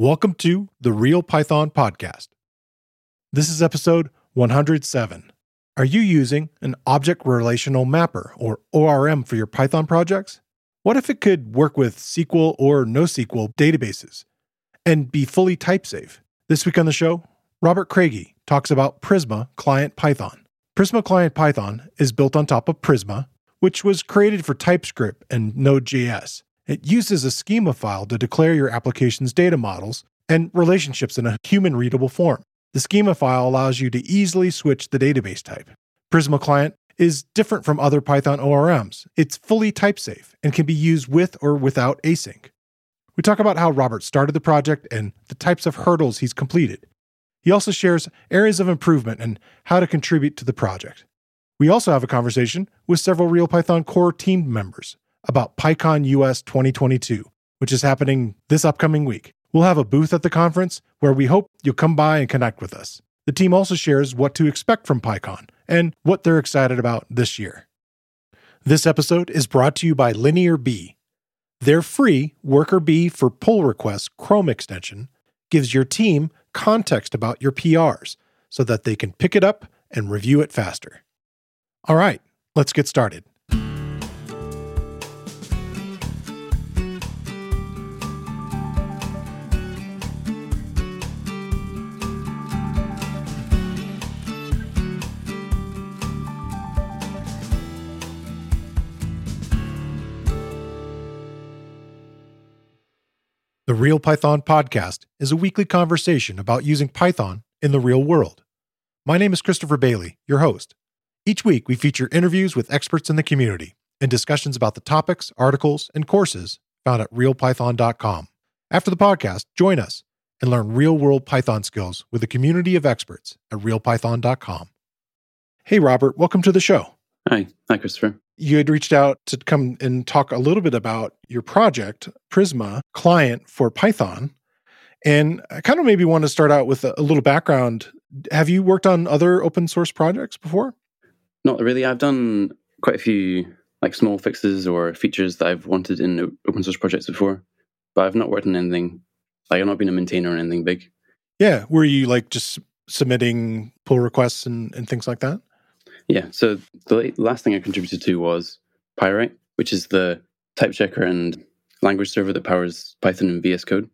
Welcome to the Real Python Podcast. This is episode 107. Are you using an object relational mapper or ORM for your Python projects? What if it could work with SQL or NoSQL databases and be fully type safe? This week on the show, Robert Craigie talks about Prisma Client Python. Prisma Client Python is built on top of Prisma, which was created for TypeScript and Node.js. It uses a schema file to declare your application's data models and relationships in a human readable form. The schema file allows you to easily switch the database type. Prisma Client is different from other Python ORMs. It's fully type safe and can be used with or without async. We talk about how Robert started the project and the types of hurdles he's completed. He also shares areas of improvement and how to contribute to the project. We also have a conversation with several Real Python core team members about PyCon US 2022, which is happening this upcoming week. We'll have a booth at the conference where we hope you'll come by and connect with us. The team also shares what to expect from PyCon and what they're excited about this year. This episode is brought to you by Linear B. Their free Worker B for pull requests Chrome extension gives your team context about your PRs so that they can pick it up and review it faster. All right, let's get started. The Real Python Podcast is a weekly conversation about using Python in the real world. My name is Christopher Bailey, your host. Each week, we feature interviews with experts in the community and discussions about the topics, articles, and courses found at realpython.com. After the podcast, join us and learn real world Python skills with a community of experts at realpython.com. Hey, Robert, welcome to the show. Hi. Hi, Christopher. You had reached out to come and talk a little bit about your project, Prisma client for Python. And I kind of maybe want to start out with a, a little background. Have you worked on other open source projects before? Not really. I've done quite a few like small fixes or features that I've wanted in open source projects before, but I've not worked on anything like I've not been a maintainer on anything big. Yeah. Were you like just submitting pull requests and, and things like that? Yeah. So the last thing I contributed to was Pyright, which is the type checker and language server that powers Python and VS Code.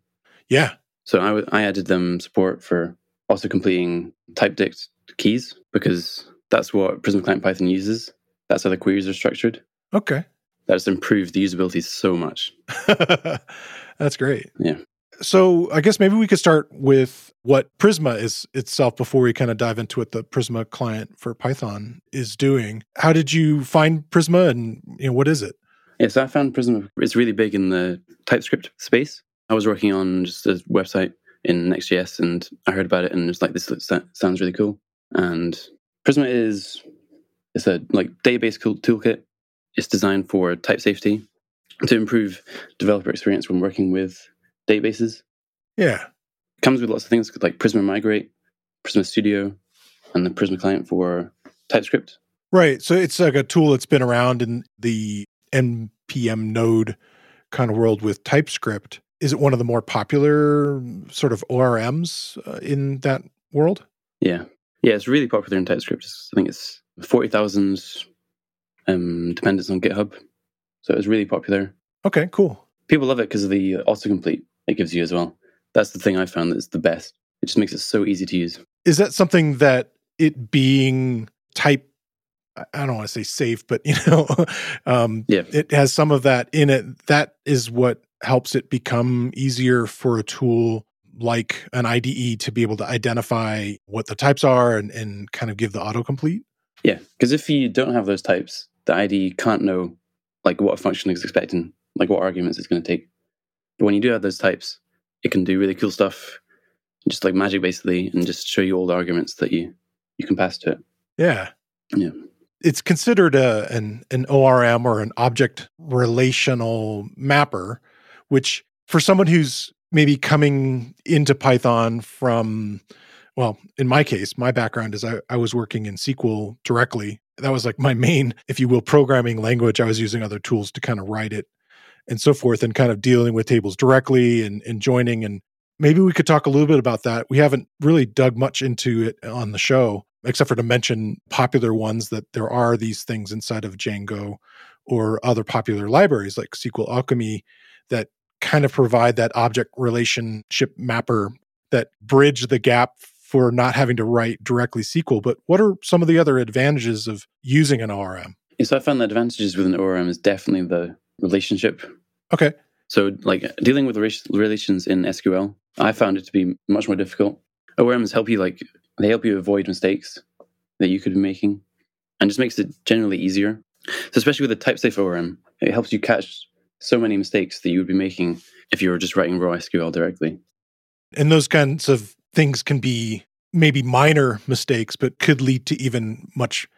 Yeah. So I, w- I added them support for also completing TypedDict keys because that's what Prisma Client Python uses. That's how the queries are structured. Okay. That's improved the usability so much. that's great. Yeah. So I guess maybe we could start with what Prisma is itself before we kind of dive into what the Prisma client for Python is doing. How did you find Prisma and you know what is it? Yeah, so I found Prisma it's really big in the TypeScript space. I was working on just a website in Next.js and I heard about it and it's like this looks, sounds really cool. And Prisma is it's a like database toolkit. It's designed for type safety to improve developer experience when working with databases. Yeah. Comes with lots of things like Prisma Migrate, Prisma Studio, and the Prisma client for TypeScript. Right. So it's like a tool that's been around in the NPM node kind of world with TypeScript. Is it one of the more popular sort of ORMs uh, in that world? Yeah. Yeah, it's really popular in TypeScript. I think it's 40,000 um, dependents on GitHub. So it's really popular. Okay, cool people love it because of the autocomplete it gives you as well. That's the thing I found that's the best. It just makes it so easy to use. Is that something that it being type I don't want to say safe, but you know, um, yeah. it has some of that in it. That is what helps it become easier for a tool like an IDE to be able to identify what the types are and, and kind of give the autocomplete. Yeah, because if you don't have those types, the IDE can't know like what a function is expecting like what arguments it's going to take. But when you do have those types, it can do really cool stuff, just like magic basically, and just show you all the arguments that you you can pass to it. Yeah, yeah. It's considered a an an ORM or an object relational mapper, which for someone who's maybe coming into Python from well, in my case, my background is I, I was working in SQL directly. That was like my main, if you will, programming language. I was using other tools to kind of write it and so forth and kind of dealing with tables directly and, and joining and maybe we could talk a little bit about that. We haven't really dug much into it on the show, except for to mention popular ones that there are these things inside of Django or other popular libraries like SQL Alchemy that kind of provide that object relationship mapper that bridge the gap for not having to write directly SQL. But what are some of the other advantages of using an ORM? So I found the advantages with an ORM is definitely the relationship. Okay. So, like dealing with relations in SQL, I found it to be much more difficult. ORMs help you like they help you avoid mistakes that you could be making, and just makes it generally easier. So, especially with a type safe ORM, it helps you catch so many mistakes that you would be making if you were just writing raw SQL directly. And those kinds of things can be maybe minor mistakes, but could lead to even much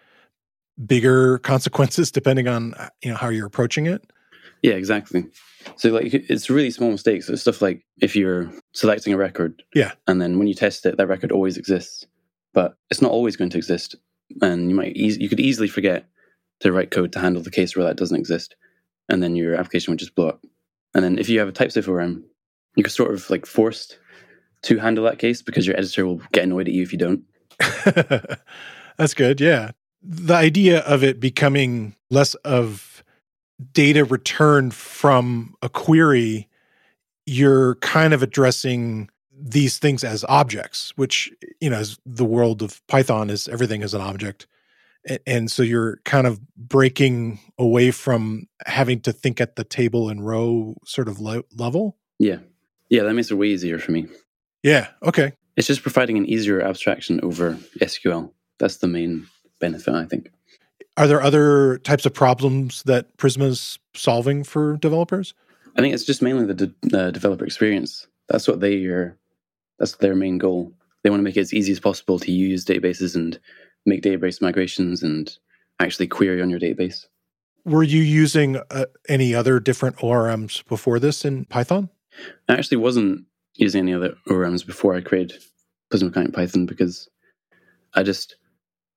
bigger consequences depending on uh, you know how you're approaching it. Yeah, exactly. So like it's really small mistakes. It's stuff like if you're selecting a record, yeah, and then when you test it, that record always exists, but it's not always going to exist, and you might e- you could easily forget to write code to handle the case where that doesn't exist, and then your application would just blow up. And then if you have a type safe ORM, you could sort of like forced to handle that case because your editor will get annoyed at you if you don't. That's good. Yeah. The idea of it becoming less of data returned from a query, you're kind of addressing these things as objects, which, you know, as the world of Python is everything is an object. And so you're kind of breaking away from having to think at the table and row sort of level. Yeah. Yeah, that makes it way easier for me. Yeah. Okay. It's just providing an easier abstraction over SQL. That's the main benefit, I think. Are there other types of problems that Prisma's solving for developers? I think it's just mainly the de- uh, developer experience. That's what they are. That's their main goal. They want to make it as easy as possible to use databases and make database migrations and actually query on your database. Were you using uh, any other different ORMs before this in Python? I actually wasn't using any other ORMs before I created Prisma Client Python because I just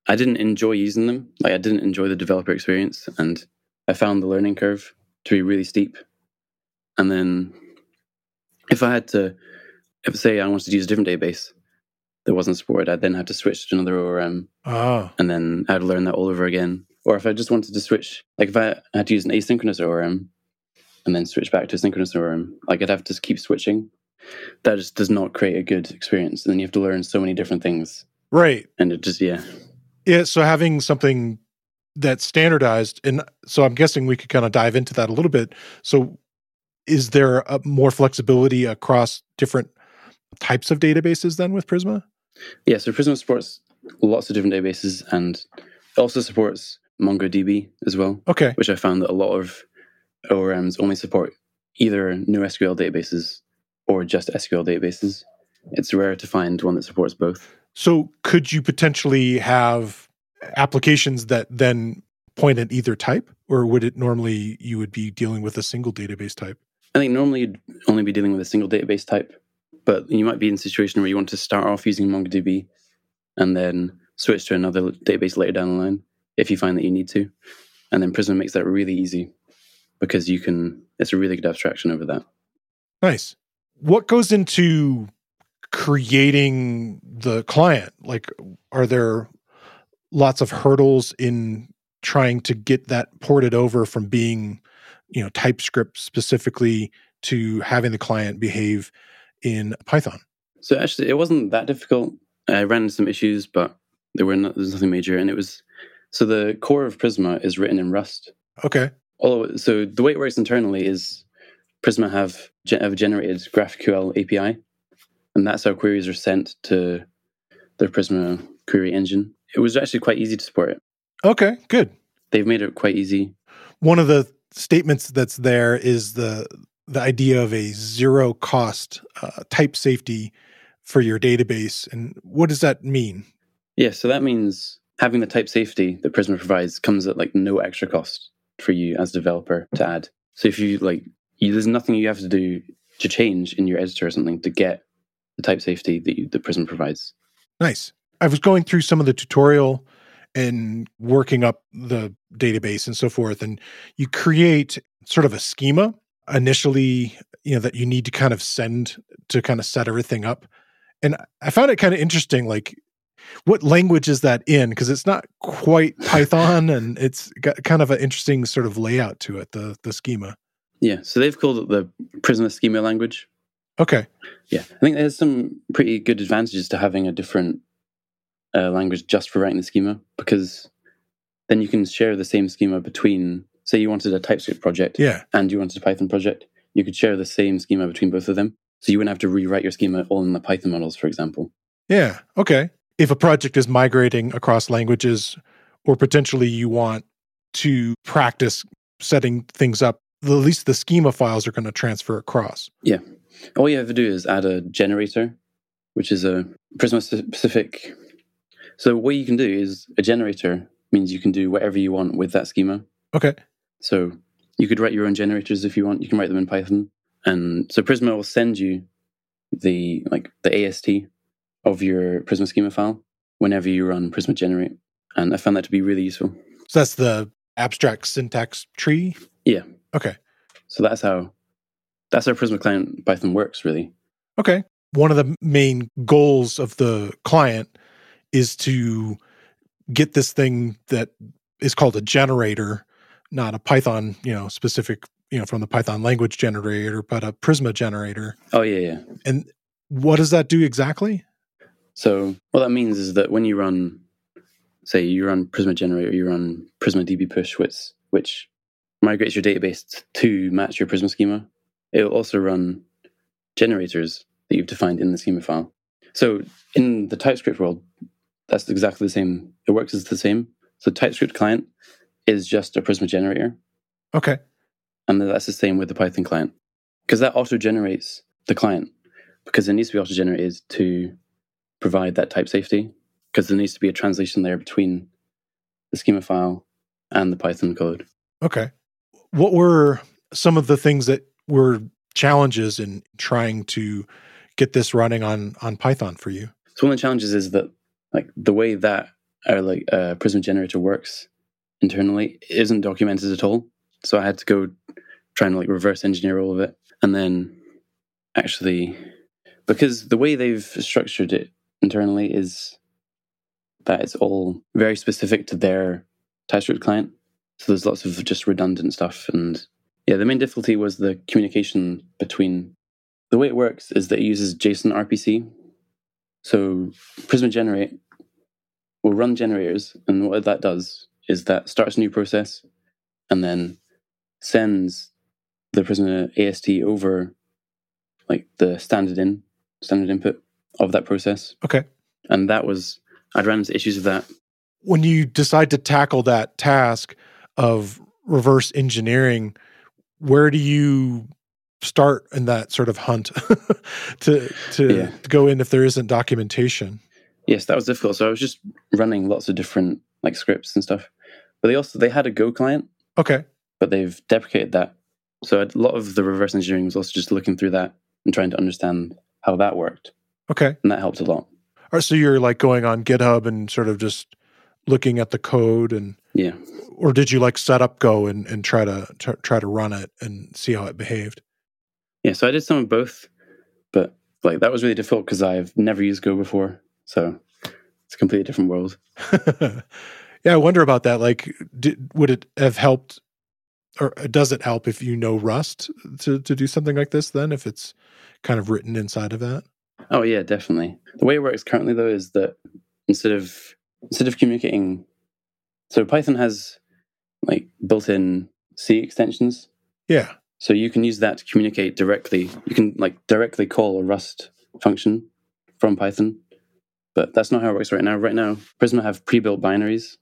I didn't enjoy using them. Like I didn't enjoy the developer experience, and I found the learning curve to be really steep. And then, if I had to, if say I wanted to use a different database that wasn't supported, I'd then have to switch to another ORM, oh. Ah. and then I'd learn that all over again. Or if I just wanted to switch, like if I had to use an asynchronous ORM and then switch back to a synchronous ORM, like I'd have to keep switching that just does not create a good experience. And then you have to learn so many different things. Right. And it just, yeah. Yeah. So having something that's standardized, and so I'm guessing we could kind of dive into that a little bit. So is there a more flexibility across different types of databases then with Prisma? Yeah. So Prisma supports lots of different databases and it also supports MongoDB as well. Okay. Which I found that a lot of ORMs only support either NoSQL databases or just SQL databases. It's rare to find one that supports both. So, could you potentially have applications that then point at either type, or would it normally you would be dealing with a single database type? I think normally you'd only be dealing with a single database type, but you might be in a situation where you want to start off using MongoDB and then switch to another database later down the line if you find that you need to. And then Prisma makes that really easy because you can, it's a really good abstraction over that. Nice what goes into creating the client? Like, are there lots of hurdles in trying to get that ported over from being, you know, TypeScript specifically to having the client behave in Python? So actually, it wasn't that difficult. I ran into some issues, but there were no, there's nothing major, and it was so the core of Prisma is written in Rust. Okay. Although, so the way it works internally is Prisma have, have generated GraphQL API, and that's how queries are sent to their Prisma query engine. It was actually quite easy to support it. Okay, good. They've made it quite easy. One of the statements that's there is the the idea of a zero cost uh, type safety for your database, and what does that mean? Yeah, so that means having the type safety that Prisma provides comes at like no extra cost for you as a developer to add. So if you like you, there's nothing you have to do to change in your editor or something to get the type safety that you, the Prisma provides. Nice. I was going through some of the tutorial and working up the database and so forth, and you create sort of a schema. initially, you know, that you need to kind of send to kind of set everything up. And I found it kind of interesting, like what language is that in? Because it's not quite Python, and it's got kind of an interesting sort of layout to it. The the schema. Yeah, so they've called it the Prisma schema language. Okay. Yeah, I think there's some pretty good advantages to having a different uh, language just for writing the schema because then you can share the same schema between, say, you wanted a TypeScript project, yeah, and you wanted a Python project. You could share the same schema between both of them, so you wouldn't have to rewrite your schema all in the Python models, for example. Yeah. Okay. If a project is migrating across languages, or potentially you want to practice setting things up, at least the schema files are going to transfer across. Yeah. All you have to do is add a generator, which is a Prisma specific. So what you can do is a generator means you can do whatever you want with that schema. Okay. So you could write your own generators if you want. You can write them in Python, and so Prisma will send you the like the AST of your Prisma schema file whenever you run Prisma generate, and I found that to be really useful. So that's the abstract syntax tree. Yeah. Okay. So that's how that's how Prisma client Python works, really. Okay. One of the main goals of the client is to get this thing that is called a generator, not a Python, you know, specific, you know, from the Python language generator, but a Prisma generator. Oh yeah, yeah. And what does that do exactly? So what that means is that when you run, say, you run Prisma generator, you run Prisma DB push, which which migrates your database to match your Prisma schema. It'll also run generators that you've defined in the schema file. So in the TypeScript world, that's exactly the same. It works as the same. So TypeScript client is just a Prisma generator. Okay. And that's the same with the Python client. Because that auto generates the client. Because it needs to be auto generated to provide that type safety. Because there needs to be a translation there between the schema file and the Python code. Okay. What were some of the things that were challenges in trying to get this running on on Python for you? So one of the challenges is that like the way that our like uh, Prisma generator works internally isn't documented at all. So I had to go trying to like reverse engineer all of it, and then actually because the way they've structured it internally is that it's all very specific to their TypeScript client. So there's lots of just redundant stuff, and yeah, the main difficulty was the communication between. The way it works is that it uses JSON RPC, so Prisma Generate will run generators, and what that does is that starts a new process and then sends the Prisma AST over like the standard in standard input of that process. Okay. And that was I'd run into issues with that. When you decide to tackle that task of reverse engineering, where do you start in that sort of hunt to to, Yeah. to go in if there isn't documentation? Yes, that was difficult. So I was just running lots of different like scripts and stuff. But they also they had a Go client, Okay. but they've deprecated that. So a lot of the reverse engineering was also just looking through that and trying to understand how that worked, Okay. and that helped a lot. All right, so you're like going on GitHub and sort of just looking at the code and Yeah. or did you like set up Go and, and try to try, try to run it and see how it behaved? Yeah, so I did some of both, but like that was really difficult because I've never used Go before, so it's a completely different world. yeah, I wonder about that. Like, did, would it have helped, or does it help if you know Rust to to do something like this? Then, if it's kind of written inside of that. Oh yeah, definitely. The way it works currently though is that instead of instead of communicating, so Python has like built-in C extensions, Yeah. so you can use that to communicate directly. You can like directly call a Rust function from Python, but that's not how it works right now. Right now, Prisma have pre-built binaries,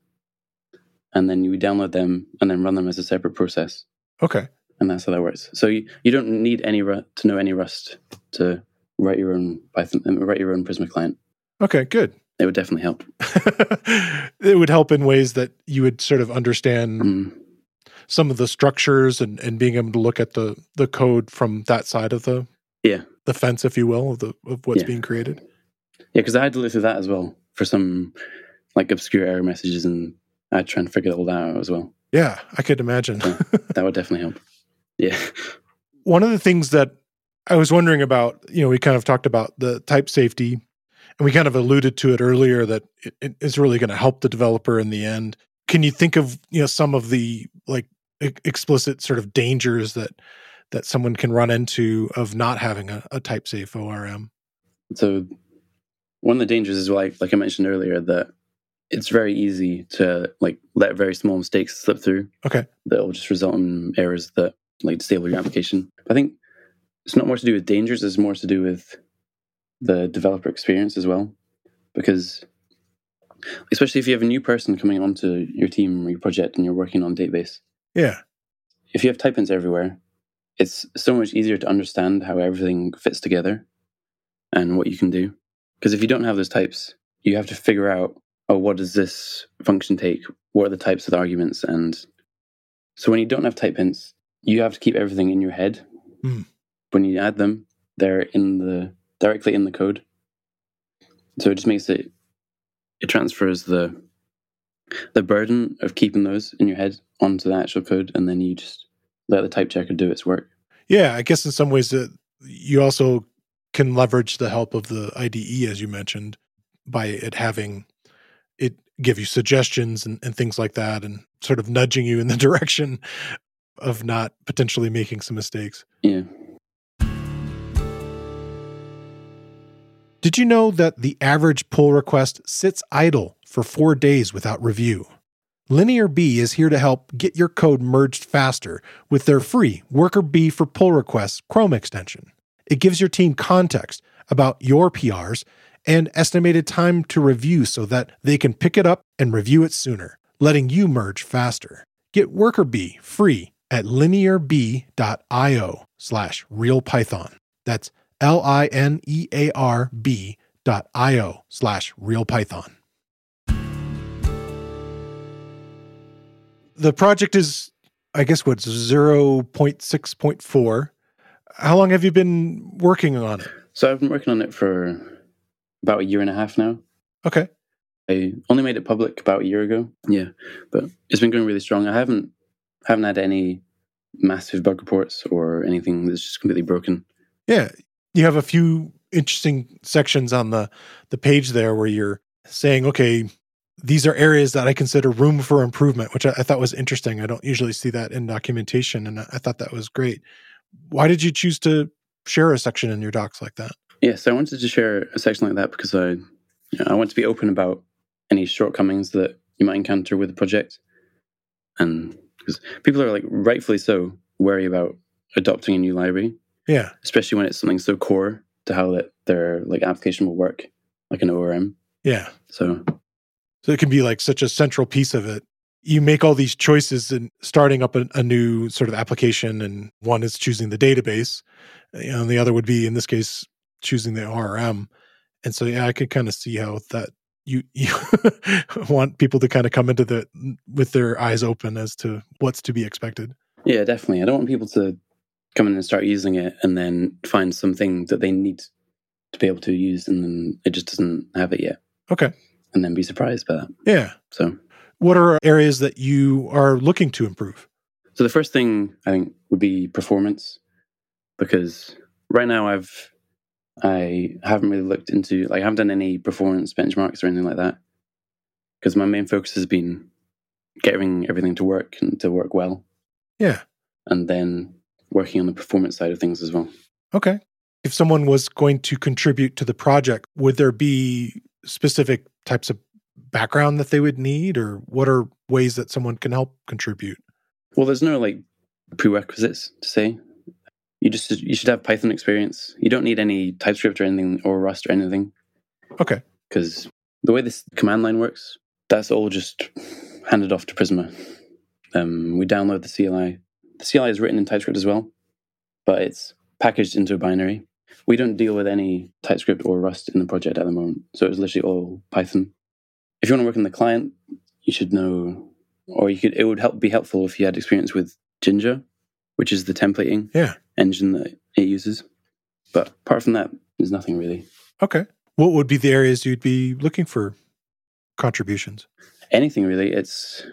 and then you download them and then run them as a separate process. Okay. and that's how that works. So you, you don't need any to know any Rust to write your own Python, um, write your own Prisma client. Okay. Good. It would definitely help. it would help in ways that you would sort of understand Mm, some of the structures and, and being able to look at the the code from that side of the Yeah. the fence, if you will, of the of what's Yeah. being created. yeah, because I had to look through that as well for some like obscure error messages, and I had to try and figure all that out as well. Yeah, I could imagine. That would definitely help. Yeah, one of the things that I was wondering about, you know, we kind of talked about the type safety and we kind of alluded to it earlier that it, it is really going to help the developer in the end. Can you think of, you know, some of the like e- explicit sort of dangers that that someone can run into of not having a, a type safe ORM? So one of the dangers is like like I mentioned earlier that it's very easy to like let very small mistakes slip through. Okay. That will just result in errors that like disable your application. I think it's not more to do with dangers, it's more to do with the developer experience as well. Because especially if you have a new person coming onto your team or your project and you're working on database, Yeah. if you have type hints everywhere, it's so much easier to understand how everything fits together and what you can do. Because if you don't have those types, you have to figure out, oh, what does this function take? What are the types of the arguments? And so when you don't have type hints, you have to keep everything in your head. Hmm. When you add them, they're in the directly in the code. So it just makes it it transfers the the burden of keeping those in your head onto the actual code, and then you just let the type checker do its work. Yeah, I guess in some ways that you also can leverage the help of the IDE, as you mentioned, by it having it give you suggestions and, and things like that, and sort of nudging you in the direction of not potentially making some mistakes. Yeah. Did you know that the average pull request sits idle for four days without review? Linear B is here to help get your code merged faster with their free Worker B for pull requests Chrome extension. It gives your team context about your PRs and estimated time to review so that they can pick it up and review it sooner, letting you merge faster. Get Worker B free at linearb.io slash realpython. That's L I N E A R B dot I O slash realpython. The project is, I guess, what's 0.6.4. How long have you been working on it? So I've been working on it for about a year and a half now. Okay. I only made it public about a year ago. Yeah, but it's been going really strong. I haven't haven't had any massive bug reports or anything that's just completely broken. Yeah. You have a few interesting sections on the, the page there where you're saying, okay, these are areas that I consider room for improvement, which I, I thought was interesting. I don't usually see that in documentation, and I, thought that was great. Why did you choose to share a section in your docs like that? Yeah, so I wanted to share a section like that because I, you know, I want to be open about any shortcomings that you might encounter with the project, and because people are like rightfully so wary about adopting a new library, Yeah. especially when it's something so core to how that their like application will work, like an ORM. Yeah. So So it can be like such a central piece of it. You make all these choices in starting up a, a new sort of application, and one is choosing the database, and the other would be in this case choosing the ORM. And so yeah, I could kind of see how that you you want people to kind of come into the with their eyes open as to what's to be expected. yeah, definitely. I don't want people to come in and start using it and then find something that they need to be able to use, and then it just doesn't have it yet, Okay. and then be surprised by that. Yeah. So What are areas that you are looking to improve? So the first thing I think would be performance, because right now I've I haven't really looked into like I haven't done any performance benchmarks or anything like that, because my main focus has been getting everything to work and to work well, Yeah. and then working on the performance side of things as well. Okay. If someone was going to contribute to the project, would there be specific types of background that they would need, or what are ways that someone can help contribute? Well, there's no like prerequisites to say. You just you should have Python experience. You don't need any TypeScript or anything or Rust or anything. Okay. because the way this command line works, that's all just handed off to Prisma. Um, we download the CLI. The CLI is written in TypeScript as well, but it's packaged into a binary. We don't deal with any TypeScript or Rust in the project at the moment, so it's literally all Python. If you want to work in the client, you should know, or you could. It would help be helpful if you had experience with Jinja, which is the templating Yeah. engine that it uses. But apart from that, there's nothing really. Okay. What would be the areas you'd be looking for contributions? anything really. It's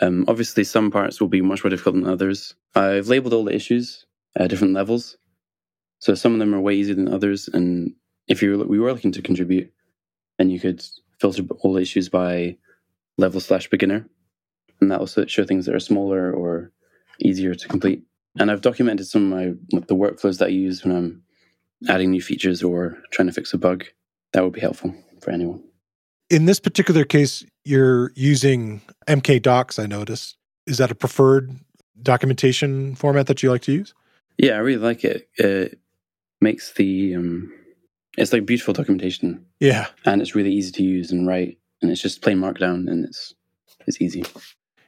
um, obviously some parts will be much more difficult than others. I've labeled all the issues at different levels. So some of them are way easier than others. And if you we were looking to contribute, and you could filter all the issues by level slash beginner, and that will show things that are smaller or easier to complete. And I've documented some of my the workflows that I use when I'm adding new features or trying to fix a bug. That would be helpful for anyone. In this particular case, you're using MkDocs, I noticed. Is that a preferred documentation format that you like to use? Yeah, I really like it. It makes the um, it's like beautiful documentation. Yeah, and it's really easy to use and write, and it's just plain Markdown, and it's it's easy.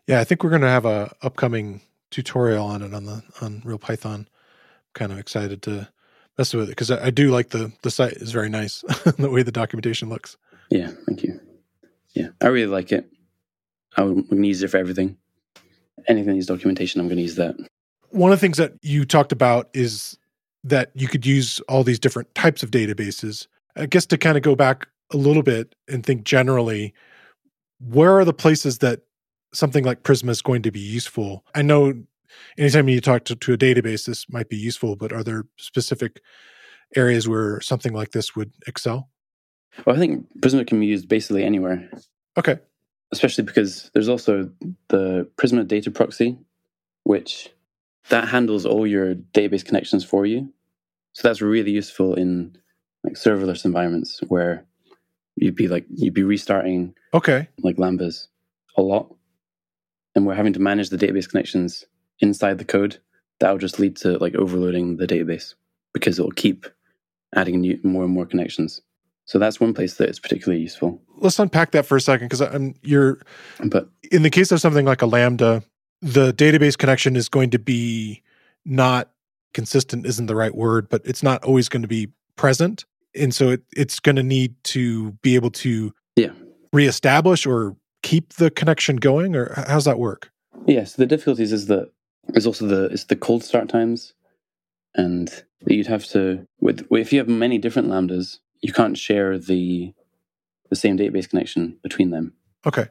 Yeah, I think we're going to have a upcoming tutorial on it on the on Real Python. kind of excited to mess with it because I, I, do like the the site is very nice the way the documentation looks. Yeah, thank you. Yeah, I really like it. I'm going to use it for everything. Anything that needs documentation, I'm going to use that. One of the things that you talked about is that you could use all these different types of databases. I guess to kind of go back a little bit and think generally, where are the places that something like Prisma is going to be useful? I know anytime you talk to, to a database, this might be useful, but are there specific areas where something like this would excel? Well, I think Prisma can be used basically anywhere. Okay. Especially because there's also the Prisma data proxy, which that handles all your database connections for you. So that's really useful in like serverless environments where you'd be like you'd be restarting okay like lambdas a lot and we're having to manage the database connections inside the code that'll just lead to like overloading the database because it'll keep adding new, more and more connections so that's one place that is particularly useful. Let's unpack that for a second because i'm you're but in the case of something like a lambda the database connection is going to be not consistent isn't the right word but it's not always going to be present. And so it, it's going to need to be able to yeah. reestablish or keep the connection going or how's that work? Yes the difficulties is that there's also the it's the cold start times. And you'd have to with if you have many different lambdas you can't share the the same database connection between them okay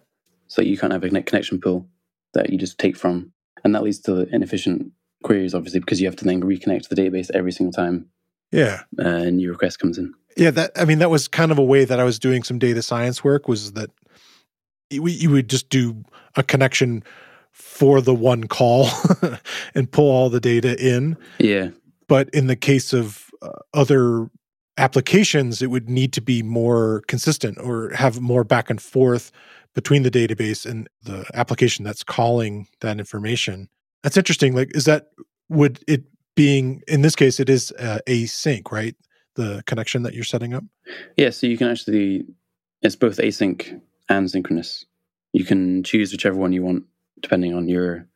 so you can't have a connection pool that you just take from and that leads to inefficient queries obviously because you have to then reconnect to the database every single time yeah. Uh, a new request comes in. Yeah, that I mean that was kind of a way that I was doing some data science work was that you, you would just do a connection for the one call and pull all the data in. Yeah. But in the case of uh, other applications, it would need to be more consistent or have more back and forth between the database and the application that's calling that information. That's interesting. Like, is that would it being in this case it is uh, async right the connection that you're setting up yeah so you can actually it's both async and synchronous you can choose whichever one you want depending on your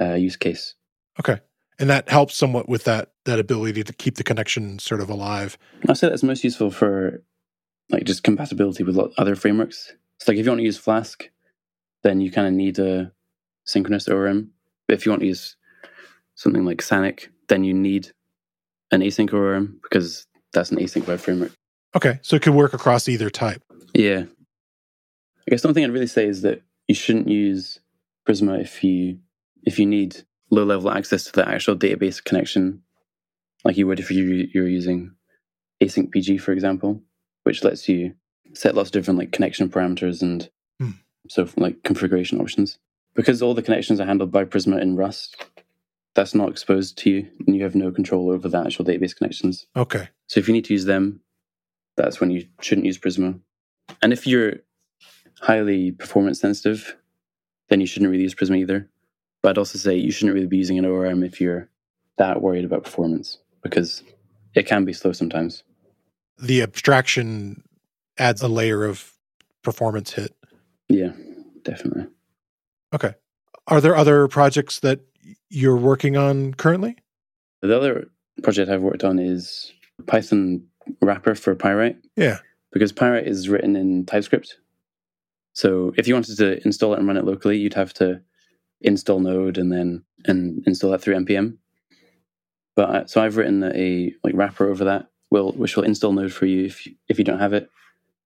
uh, use case okay and that helps somewhat with that that ability to keep the connection sort of alive i say that's most useful for like just compatibility with other frameworks it's like if you want to use flask then you kind of need a synchronous orm but if you want to use something like sanic then you need an async ORM because that's an async web framework. Okay, so it could work across either type. Yeah. I guess only thing I'd really say is that you shouldn't use Prisma if you if you need low level access to the actual database connection, like you would if you you're using asyncpg, for example, which lets you set lots of different like connection parameters and hmm. so like configuration options. Because all the connections are handled by Prisma in Rust, that's not exposed to you and you have no control over the actual database connections. Okay. So if you need to use them, that's when you shouldn't use Prisma. And if you're highly performance sensitive, then you shouldn't really use Prisma either. But I'd also say you shouldn't really be using an ORM if you're that worried about performance because it can be slow sometimes. The abstraction adds a layer of performance hit. Yeah, definitely. Okay. Are there other projects that you're working on currently? The other project I've worked on is Python wrapper for Pyright. Yeah. Because Pyright is written in TypeScript. So if you wanted to install it and run it locally, you'd have to install Node and then and install that through npm. But I, so I've written a like wrapper over that, will which will install Node for you if you, if you don't have it,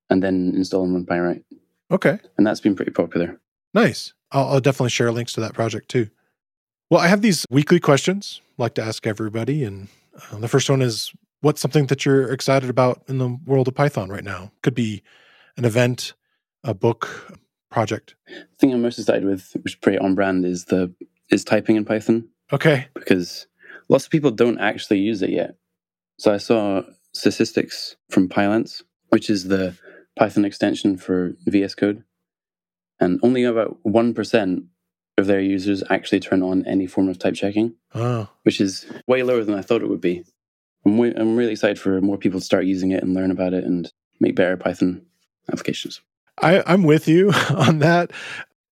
and then install and run Pyright. Okay. And that's been pretty popular. Nice. I'll, I'll definitely share links to that project too. Well, I have these weekly questions I like to ask everybody. And uh, the first one is what's something that you're excited about in the world of Python right now? Could be an event, a book, project. The thing I'm most excited with, which is pretty on brand, is the is typing in Python Okay. because lots of people don't actually use it yet. So I saw statistics from Pylance, which is the Python extension for VS Code, and only about one percent of their users actually turn on any form of type checking, Oh, which is way lower than I thought it would be. I'm, way, I'm really excited for more people to start using it and learn about it and make better Python applications. I, I'm with you on that.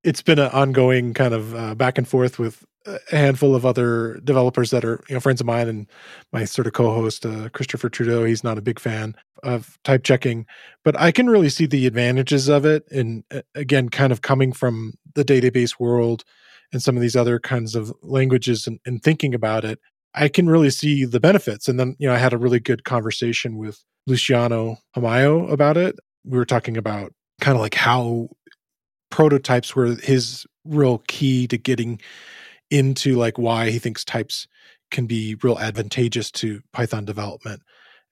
It's been an ongoing kind of uh, back and forth with a handful of other developers that are you know friends of mine and my sort of co-host uh, Christopher Trudeau. He's not a big fan of type checking, but I can really see the advantages of it. And uh, again, kind of coming from the database world and some of these other kinds of languages and, and thinking about it, I can really see the benefits. And then you know I had a really good conversation with Luciano Ramalho about it. We were talking about kind of like how prototypes were his real key to getting into like why he thinks types can be real advantageous to Python development.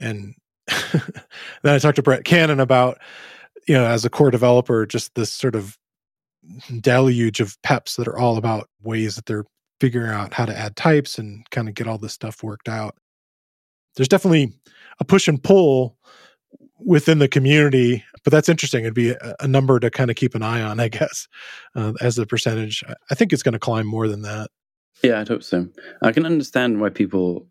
And then I talked to Brett Cannon about, you know, as a core developer, just this sort of deluge of peps that are all about ways that they're figuring out how to add types and kind of get all this stuff worked out. There's definitely a push and pull within the community but that's interesting it'd be a, a number to kind of keep an eye on i guess uh, as a percentage I- think it's going to climb more than that Yeah, I'd hope so. I can understand why people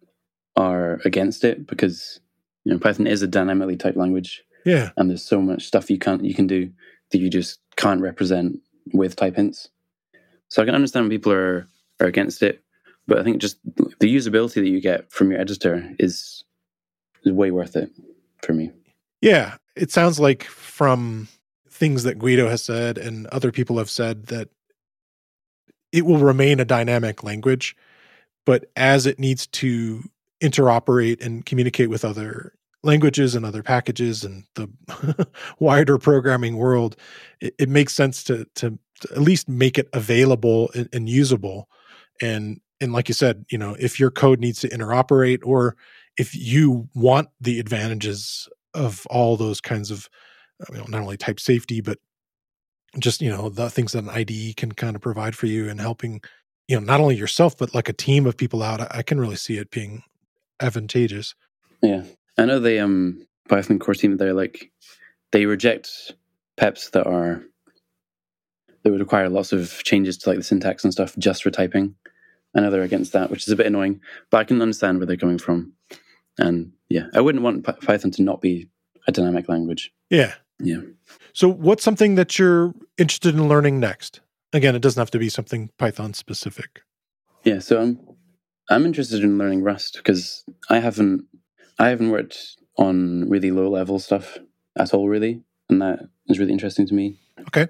are against it because you know Python is a dynamically typed language, yeah and there's so much stuff you can't you can do that you just can't represent with type hints. So I can understand when people are are against it, but I think just the usability that you get from your editor is is way worth it for me. yeah it sounds like from things that guido has said and other people have said that it will remain a dynamic language but as it needs to interoperate and communicate with other languages and other packages and the wider programming world it, it makes sense to, to to at least make it available and, and usable. And and like you said you know if your code needs to interoperate or if you want the advantages of all those kinds of uh, you know, not only type safety but just you know the things that an IDE can kind of provide for you and helping you know not only yourself but like a team of people out. I, can really see it being advantageous. Yeah, I know they um Python core team. They're like they reject peps that are that would require lots of changes to like the syntax and stuff just for typing. I know they're against that, which is a bit annoying, but I can understand where they're coming from. And yeah, I wouldn't want Py- Python to not be a dynamic language. Yeah. Yeah. So what's something that you're interested in learning next? Again, it doesn't have to be something Python specific. Yeah, so I'm I'm interested in learning Rust because I haven't I haven't worked on really low level stuff at all, really, and that is really interesting to me. Okay.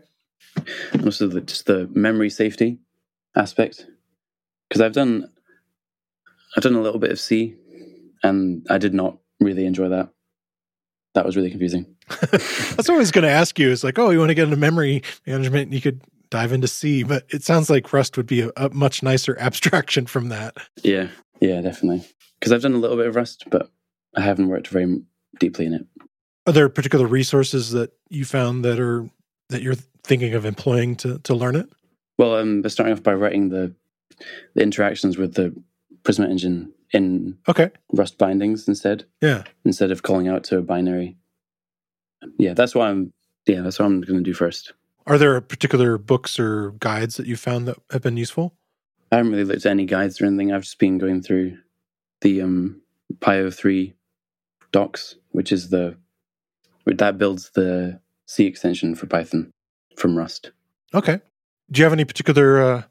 and also the, just the memory safety aspect because I've done I've done a little bit of C, and I did not really enjoy that. That was really confusing. That's what I was going to ask you. Is like, oh, you want to get into memory management? You could dive into C, but it sounds like Rust would be a, a much nicer abstraction from that. Yeah, yeah, definitely. Because I've done a little bit of Rust, but I haven't worked very deeply in it. Are there particular resources that you found that are that you're thinking of employing to to learn it? Well, um, starting off by writing the the interactions with the Prisma engine in Okay. Rust bindings instead, Yeah. instead of calling out to a binary. Yeah, that's what I'm. Yeah, that's what I'm going to do first. Are there particular books or guides that you found that have been useful? I haven't really looked at any guides or anything. I've just been going through the um, PyO3 docs, which is the that builds the C extension for Python from Rust. Okay. Do you have any particular uh,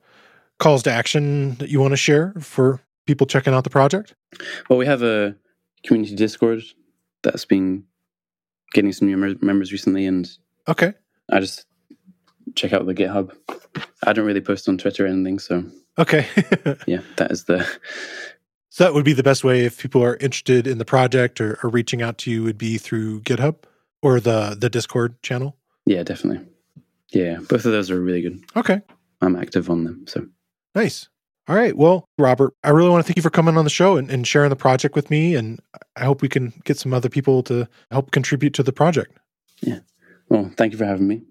calls to action that you want to share for people checking out the project? Well, we have a community Discord that's been getting some new members recently, and Okay. I just check out the GitHub. I don't really post on Twitter or anything, so Okay. yeah, that is the so that would be the best way if people are interested in the project or, or reaching out to you would be through GitHub or the the Discord channel. yeah, definitely. Yeah, both of those are really good. Okay. I'm active on them, so Nice. All right. Well, Robert, I really want to thank you for coming on the show and, and sharing the project with me. And I hope we can get some other people to help contribute to the project. Yeah. Well, thank you for having me.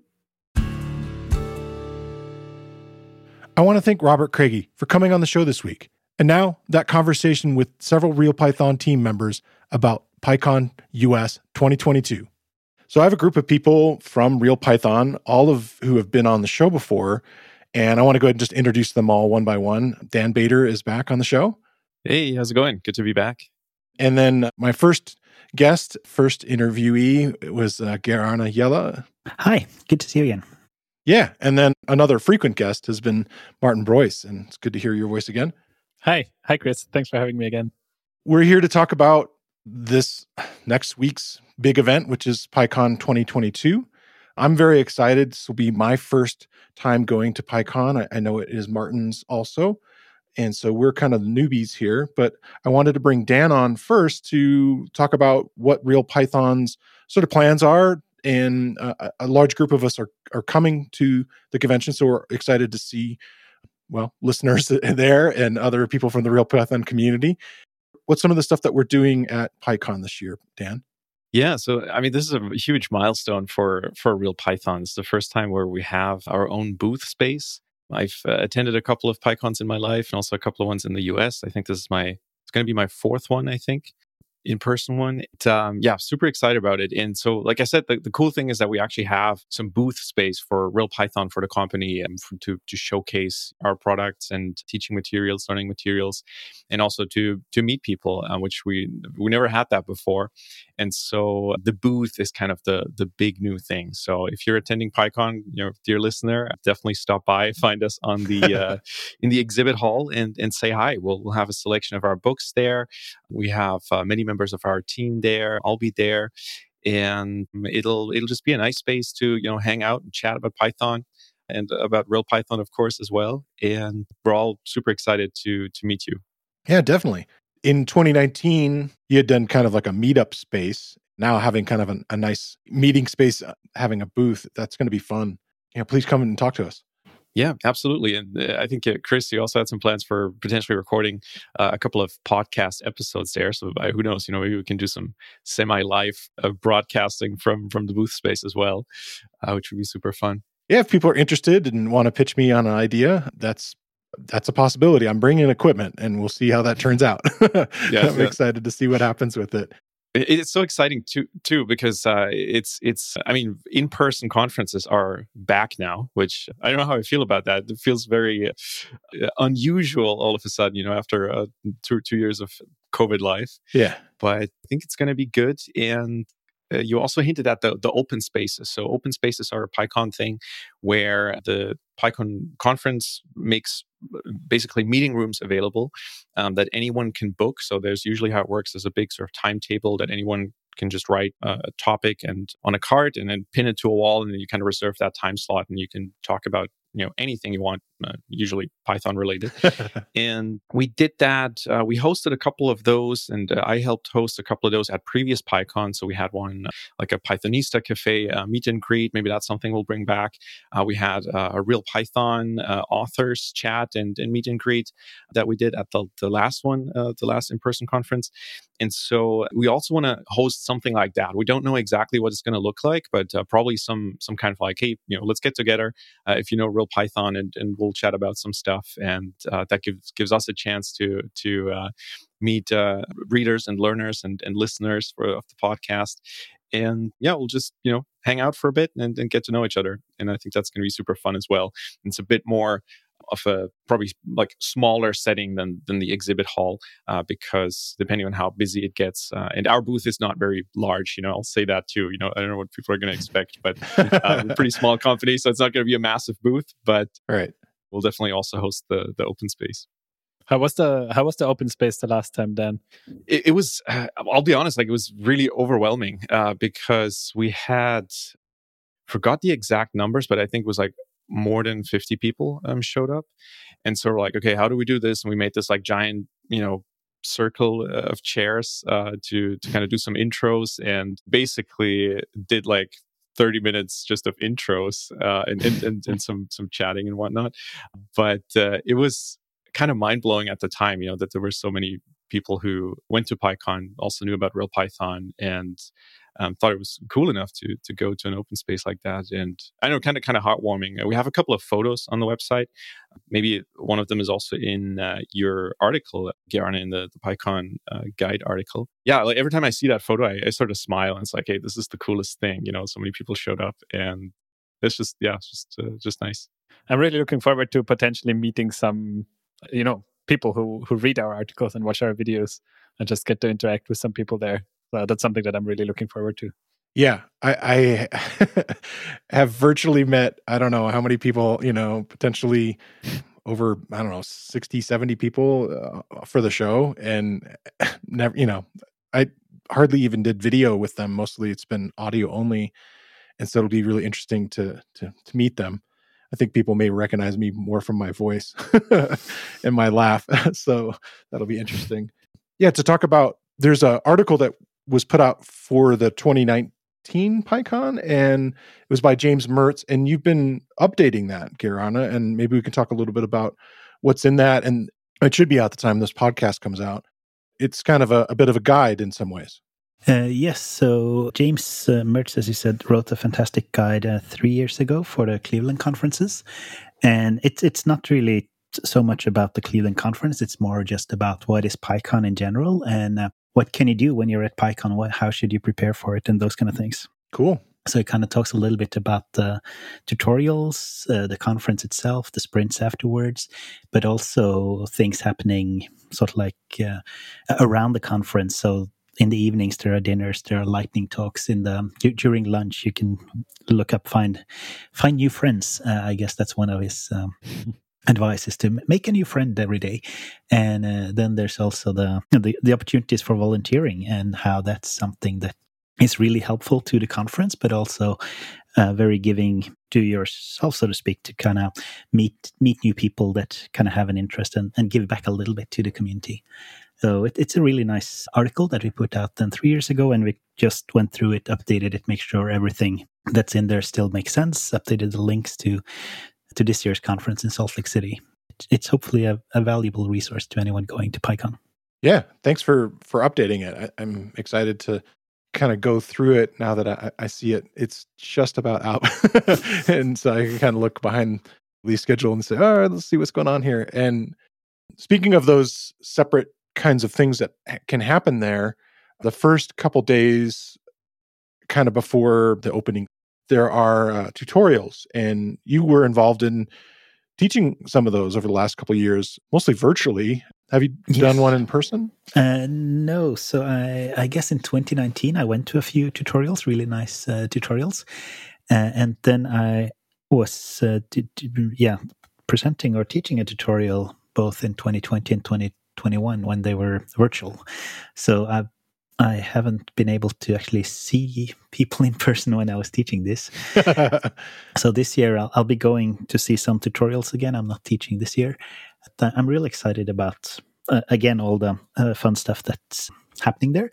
I want to thank Robert Craigie for coming on the show this week. And now that conversation with several RealPython team members about PyCon US 2022. So I have a group of people from RealPython, all of who have been on the show before, and I want to go ahead and just introduce them all one by one. Dan Bader is back on the show. Hey, how's it going? Good to be back. And then my first guest, first interviewee was uh, Geir Arne Hjelle. Hi, good to see you again. Yeah. And then another frequent guest has been Martin Breuss, and it's good to hear your voice again. Hi. Hi, Chris. Thanks for having me again. We're here to talk about this next week's big event, which is PyCon 2022. I'm very excited. This will be my first time going to PyCon. I, I know it is Martin's also. And so we're kind of newbies here, but I wanted to bring Dan on first to talk about what Real Python's sort of plans are. And uh, a large group of us are, are coming to the convention. So we're excited to see, well, listeners there and other people from the Real Python community. What's some of the stuff that we're doing at PyCon this year, Dan? Yeah, so I mean, this is a huge milestone for for Real Python. It's the first time where we have our own booth space. I've uh, attended a couple of PyCons in my life, and also a couple of ones in the U.S. I think this is my it's going to be my fourth one. I think in person one. It, um, yeah, super excited about it. And so, like I said, the, the cool thing is that we actually have some booth space for Real Python for the company and for, to to showcase our products and teaching materials, learning materials, and also to to meet people, uh, which we we never had that before. And so the booth is kind of the the big new thing. So if you're attending PyCon, you know, dear listener, definitely stop by, find us on the uh, in the exhibit hall, and and say hi. We'll we'll have a selection of our books there. We have uh, many members of our team there. I'll be there, and it'll it'll just be a nice space to you know hang out and chat about Python and about real Python, of course, as well. And we're all super excited to to meet you. Yeah, definitely. In 2019, you had done kind of like a meetup space. Now having kind of an, a nice meeting space, uh, having a booth, that's going to be fun. Yeah, please come and talk to us. Yeah, absolutely. And uh, I think, uh, Chris, you also had some plans for potentially recording uh, a couple of podcast episodes there. So who knows? You know, maybe we can do some semi-live uh, broadcasting from from the booth space as well, uh, which would be super fun. Yeah, if people are interested and want to pitch me on an idea, that's that's a possibility. I'm bringing equipment, and we'll see how that turns out. yeah, I'm excited to see what happens with it it's so exciting too too because uh, it's it's i mean in-person conferences are back now which i don't know how i feel about that. It feels very uh, unusual all of a sudden you know after uh, two two years of covid life. Yeah. But i think it's going to be good and uh, you also hinted at the, the open spaces. So open spaces are a PyCon thing where the PyCon conference makes basically meeting rooms available um, that anyone can book. So there's usually how it works is a big sort of timetable that anyone can just write a topic and on a card and then pin it to a wall and then you kind of reserve that time slot and you can talk about you know anything you want uh, usually python related. And we did that uh, we hosted a couple of those and uh, i helped host a couple of those at previous pycon. So we had one uh, like a pythonista cafe uh, meet and greet. Maybe that's something we'll bring back. Uh, we had a real python authors chat and, and, meet and greet that we did at the, the last one the last in-person conference. And so we also want to host something like that. We don't know exactly what it's going to look like but probably some some kind of like hey you know let's get together if you know real Python, and, and we'll chat about some stuff. And uh, that gives gives us a chance to to uh, meet uh, readers and learners and, and listeners for, of the podcast. And yeah, we'll just you know hang out for a bit and, and get to know each other. And I think that's going to be super fun as well. It's a bit more of a probably like smaller setting than than the exhibit hall uh, because depending on how busy it gets uh, and our booth is not very large you know i'll say that too you know i don't know what people are going to expect but uh, pretty small company so it's not going to be a massive booth but right we'll definitely also host the the open space how was the how was the open space the last time dan it, it was uh, i'll be honest like it was really overwhelming uh, because we had forgot the exact numbers but i think it was like more than 50 people um, showed up. And so we're like, okay, how do we do this? And we made this like giant, you know, circle uh, of chairs uh, to to kind of do some intros and basically did like 30 minutes just of intros uh, and, and, and, and, some some chatting and whatnot. But uh, it was kind of mind blowing at the time, you know, that there were so many people who went to PyCon, also knew about Real Python, and um, thought it was cool enough to to go to an open space like that. And I know, kind of kind of heartwarming. We have a couple of photos on the website. Maybe one of them is also in uh, your article, Geir Arne, in the, the PyCon uh, guide article. Yeah, like every time I see that photo, I, I sort of smile and it's like, hey, this is the coolest thing. You know, so many people showed up, and it's just yeah, it's just uh, just nice. I'm really looking forward to potentially meeting some, you know, people who who read our articles and watch our videos and just get to interact with some people there. So that's something that I'm really looking forward to. Yeah, I, I have virtually met, I don't know how many people, you know, potentially over, I don't know, 60, 70 people uh, for the show. And never, you know, I hardly even did video with them. Mostly it's been audio only. And so it'll be really interesting to, to, to meet them. I think people may recognize me more from my voice and my laugh. so that'll be interesting. Yeah, to talk about there's an article that was put out for the 2019 PyCon and it was by James Mertz. And you've been updating that, Geir Arne, and maybe we can talk a little bit about what's in that. And it should be out the time this podcast comes out. It's kind of a, a bit of a guide in some ways. Uh, yes, so James uh, Mertz, as you said, wrote a fantastic guide uh, three years ago for the Cleveland conferences, and it's it's not really so much about the Cleveland conference; it's more just about what is PyCon in general and uh, what can you do when you're at PyCon. What, how should you prepare for it, and those kind of things. Cool. So it kind of talks a little bit about the tutorials, uh, the conference itself, the sprints afterwards, but also things happening sort of like uh, around the conference. So in the evenings there are dinners there are lightning talks in the during lunch. You can look up find find new friends. Uh, i guess that's one of his um, advice is to make a new friend every day. And uh, then there's also the, the the opportunities for volunteering and how that's something that is really helpful to the conference but also uh, very giving to yourself so to speak to kind of meet meet new people that kind of have an interest and, and give back a little bit to the community so it, it's a really nice article that we put out then three years ago, and we just went through it, updated it, make sure everything that's in there still makes sense. Updated the links to to this year's conference in Salt Lake City. It's hopefully a, a valuable resource to anyone going to PyCon. Yeah, thanks for for updating it. I, am excited to kind of go through it now that I, I see it. It's just about out, and so I can kind of look behind the schedule and say, "All right, let's see what's going on here." And speaking of those separate kinds of things that can happen there. The first couple days, kind of before the opening, there are uh, tutorials, and you were involved in teaching some of those over the last couple years, mostly virtually. Have you yes. done one in person? Uh, no. So I, I guess in 2019 I went to a few tutorials, really nice uh, tutorials, uh, and then I was uh, yeah presenting or teaching a tutorial both in 2020 and 20 21 when they were virtual. So I I haven't been able to actually see people in person when I was teaching this. so this year I'll, I'll, be going to see some tutorials again. I'm not teaching this year. I'm really excited about uh, again all the uh, fun stuff that's happening there.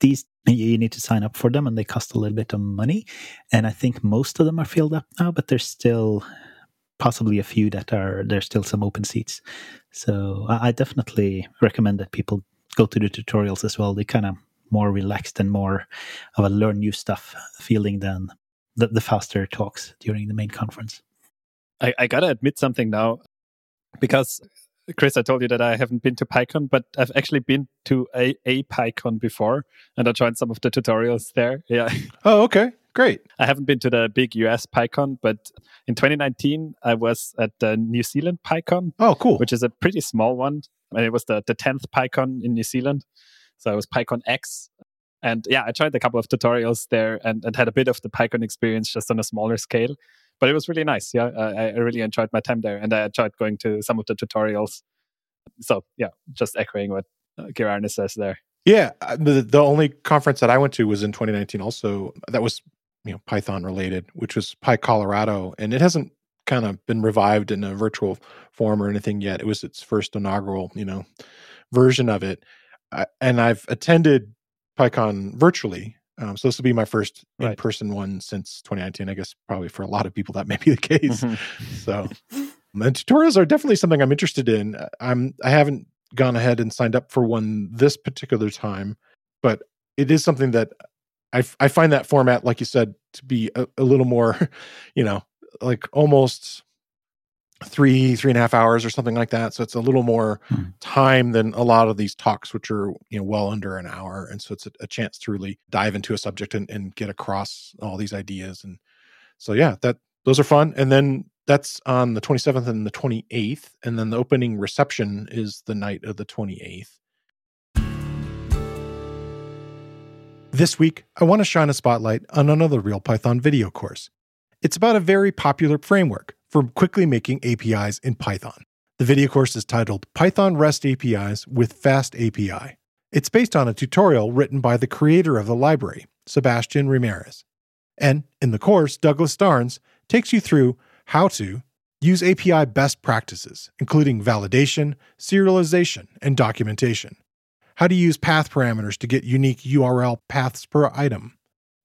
These you need to sign up for them and they cost a little bit of money and i think most of them are filled up now but there's still possibly a few that are there's still some open seats. So I, I definitely recommend that people go to the tutorials as well. They kind of more relaxed and more of a learn new stuff feeling than the, the faster talks during the main conference. I, I gotta admit something now, because Chris, I told you that I haven't been to PyCon, but I've actually been to a, a PyCon before, and I joined some of the tutorials there. Yeah. Oh, okay. Great. I haven't been to the big US PyCon, but in 2019, I was at the New Zealand PyCon. Oh, cool. Which is a pretty small one. And it was the, the 10th PyCon in New Zealand. So it was PyCon X. And yeah, I tried a couple of tutorials there and, and had a bit of the PyCon experience just on a smaller scale. But it was really nice. Yeah, I, I really enjoyed my time there. And I enjoyed going to some of the tutorials. So yeah, just echoing what uh, Geir Arne says there. Yeah, uh, the the only conference that I went to was in 2019. Also, that was you know Python related, which was PyColorado, and it hasn't kind of been revived in a virtual form or anything yet. It was its first inaugural, you know, version of it, uh, and I've attended PyCon virtually. Um, so this will be my first in-person one since 2019. I guess probably for a lot of people that may be the case. Mm-hmm. So And tutorials are definitely something I'm interested in. I'm I haven't gone ahead and signed up for one this particular time, but it is something that I, I find that format, like you said, to be a, a little more, you know, like almost three three and a half hours or something like that. So it's a little more hmm. time than a lot of these talks which are you know well under an hour. And so it's a, a chance to really dive into a subject and, and, get across all these ideas. And so yeah that those are fun. And then that's on the 27th and the 28th and then the opening reception is the night of the 28th this week i want to shine a spotlight on another real python video course it's about a very popular framework for quickly making APIs in Python. The video course is titled Python REST APIs with FastAPI. It's based on a tutorial written by the creator of the library, Sebastian Ramirez. And in the course, Douglas Starnes takes you through how to use API best practices, including validation, serialization, and documentation. How to use path parameters to get unique URL paths per item.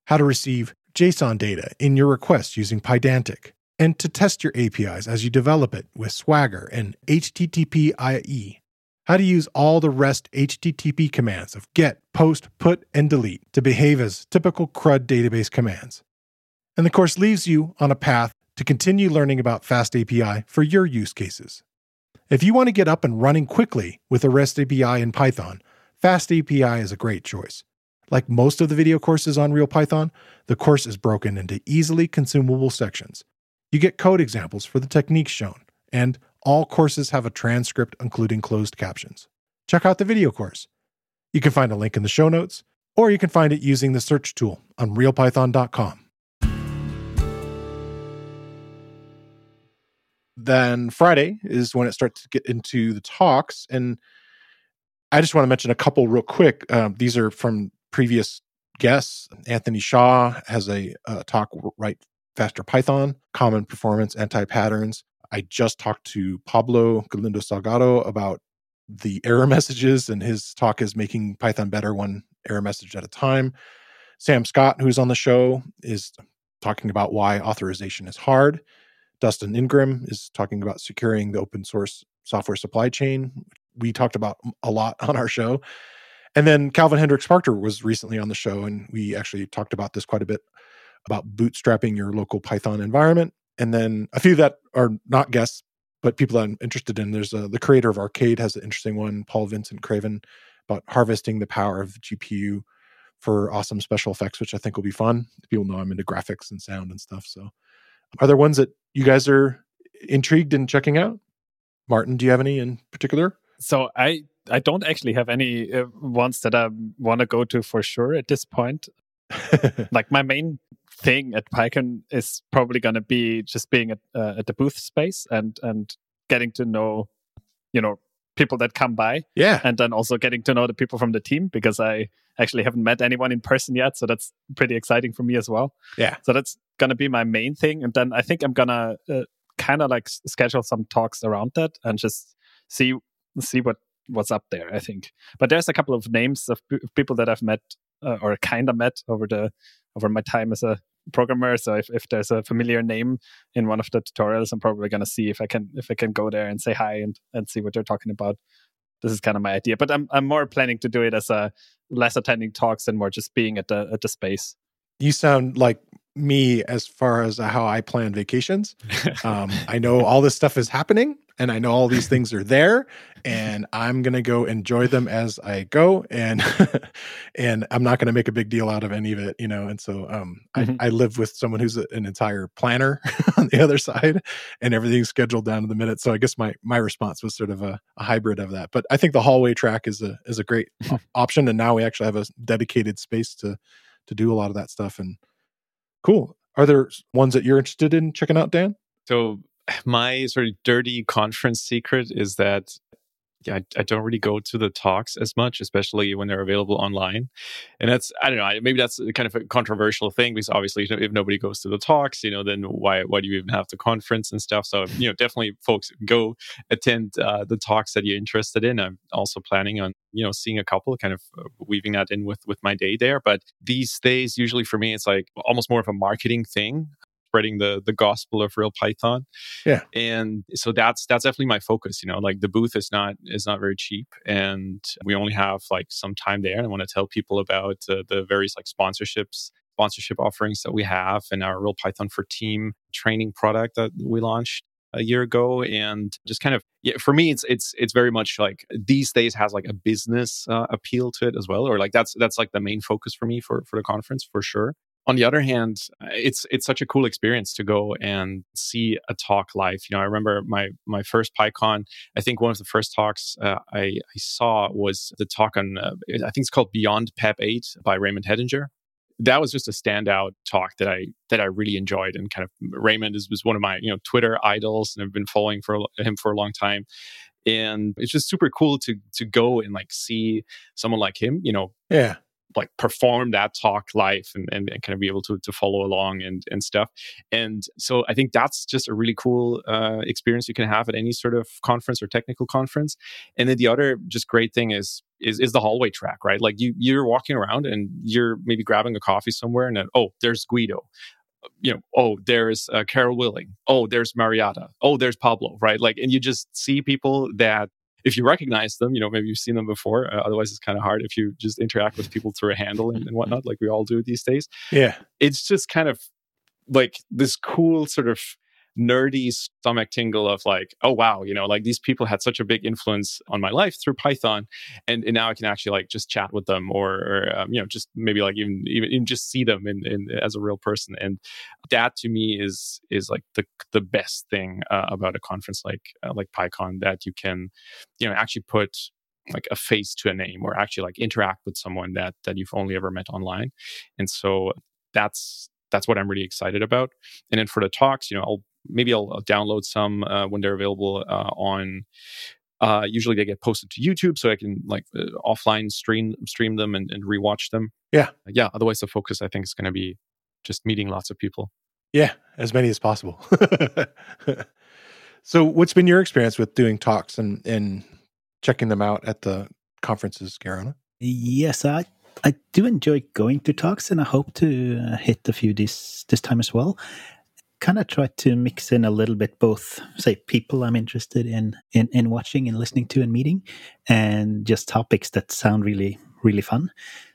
How to receive JSON data in your request using Pydantic, and to test your APIs as you develop it with Swagger and HTTP IE. How to use all the REST HTTP commands of get, post, put, and delete to behave as typical CRUD database commands. And the course leaves you on a path to continue learning about FastAPI for your use cases. If you want to get up and running quickly with a REST API in Python, FastAPI is a great choice. Like most of the video courses on RealPython, the course is broken into easily consumable sections. You get code examples for the techniques shown, and all courses have a transcript including closed captions. Check out the video course. You can find a link in the show notes, or you can find it using the search tool on realpython.com. Then Friday is when it starts to get into the talks, and I just want to mention a couple real quick. Um, these are from previous guests. Anthony Shaw has a, a talk, Write Faster Python, Common Performance Anti Patterns. I just talked to Pablo Galindo Salgado about the error messages, and his talk is making Python better one error message at a time. Sam Scott, who's on the show, is talking about why authorization is hard. Dustin Ingram is talking about securing the open source software supply chain. We talked about a lot on our show. And then Calvin Hendryx-Parker was recently on the show, and we actually talked about this quite a bit about bootstrapping your local Python environment. And then a few that are not guests, but people that I'm interested in. There's a, the creator of Arcade has an interesting one, Paul Vincent Craven, about harvesting the power of GPU for awesome special effects, which I think will be fun. People know I'm into graphics and sound and stuff. So, are there ones that you guys are intrigued in checking out? Martin, do you have any in particular? So I I don't actually have any uh, ones that I want to go to for sure at this point. like my main thing at PyCon is probably going to be just being at, uh, at the booth space and and getting to know, you know, people that come by. Yeah, and then also getting to know the people from the team because I actually haven't met anyone in person yet, so that's pretty exciting for me as well. Yeah, so that's going to be my main thing, and then I think I'm gonna uh, kind of like schedule some talks around that and just see see what what's up there. I think, but there's a couple of names of p- people that I've met uh, or kind of met over the over my time as a programmer. So if, if there's a familiar name in one of the tutorials, I'm probably going to see if I can if I can go there and say hi and and see what they're talking about. This is kind of my idea, but I'm I'm more planning to do it as a less attending talks and more just being at the at the space. You sound like me as far as how I plan vacations. Um, I know all this stuff is happening, and I know all these things are there and I'm going to go enjoy them as I go and and I'm not going to make a big deal out of any of it, you know. And so um, mm-hmm. I, I live with someone who's a, an entire planner on the other side and everything's scheduled down to the minute. So I guess my my response was sort of a, a hybrid of that. But I think the hallway track is a is a great option and now we actually have a dedicated space to to do a lot of that stuff and cool. Are there ones that you're interested in checking out, Dan? So my sort of dirty conference secret is that I, I, don't really go to the talks as much, especially when they're available online. And that's, I don't know, maybe that's kind of a controversial thing because obviously, if nobody goes to the talks, you know, then why why do you even have the conference and stuff? So, you know, definitely, folks, go attend uh, the talks that you're interested in. I'm also planning on, you know, seeing a couple, kind of uh, weaving that in with with my day there. But these days, usually for me, it's like almost more of a marketing thing spreading the the gospel of real Python. Yeah. And so that's that's definitely my focus. You know, like the booth is not is not very cheap, and we only have like some time there. And I want to tell people about uh, the various like sponsorships sponsorship offerings that we have and our real python for team training product that we launched a year ago and just kind of yeah for me it's it's it's very much like these days has like a business uh, appeal to it as well or like that's that's like the main focus for me for for the conference for sure on the other hand it's it's such a cool experience to go and see a talk live you know i remember my my first pycon i think one of the first talks uh, I, I saw was the talk on uh, i think it's called beyond pep 8 by raymond hettinger that was just a standout talk that I that I really enjoyed. And kind of Raymond is was one of my you know Twitter idols, and I've been following for him for a long time. And it's just super cool to to go and like see someone like him, you know, yeah, like perform that talk live and, and, and, kind of be able to, to follow along and, and stuff. And so I think that's just a really cool uh, experience you can have at any sort of conference or technical conference. And then the other just great thing is is, is the hallway track, right? Like you you're walking around and you're maybe grabbing a coffee somewhere and then, oh, there's Guido you know, oh, there's uh, Carol Willing. Oh, there's Mariatta. Oh, there's Pablo, right? Like, and you just see people that if you recognize them, you know, maybe you've seen them before. Uh, otherwise, it's kind of hard if you just interact with people through a handle and, and whatnot, like we all do these days. Yeah. It's just kind of like this cool sort of nerdy stomach tingle of like, oh wow, you know, like these people had such a big influence on my life through Python, and, and now I can actually like just chat with them or, or um, you know just maybe like even, even even just see them in, in as a real person, and that to me is is like the the best thing uh, about a conference like uh, like PyCon that you can you know actually put like a face to a name or actually like interact with someone that that you've only ever met online and so that's that's what I'm really excited about. And then for the talks, you know, I'll maybe I'll, I'll download some uh, when they're available uh, on. Uh, usually they get posted to YouTube, so I can like uh, offline stream stream them and, and rewatch them. Yeah, yeah. Otherwise, the focus I think is going to be just meeting lots of people. Yeah, as many as possible. so, what's been your experience with doing talks and and checking them out at the conferences, Geir Arne? Yes, I I do enjoy going to talks, and I hope to uh, hit a few this this time as well kind of try to mix in a little bit both say people i'm interested in, in in watching and listening to and meeting and just topics that sound really really fun.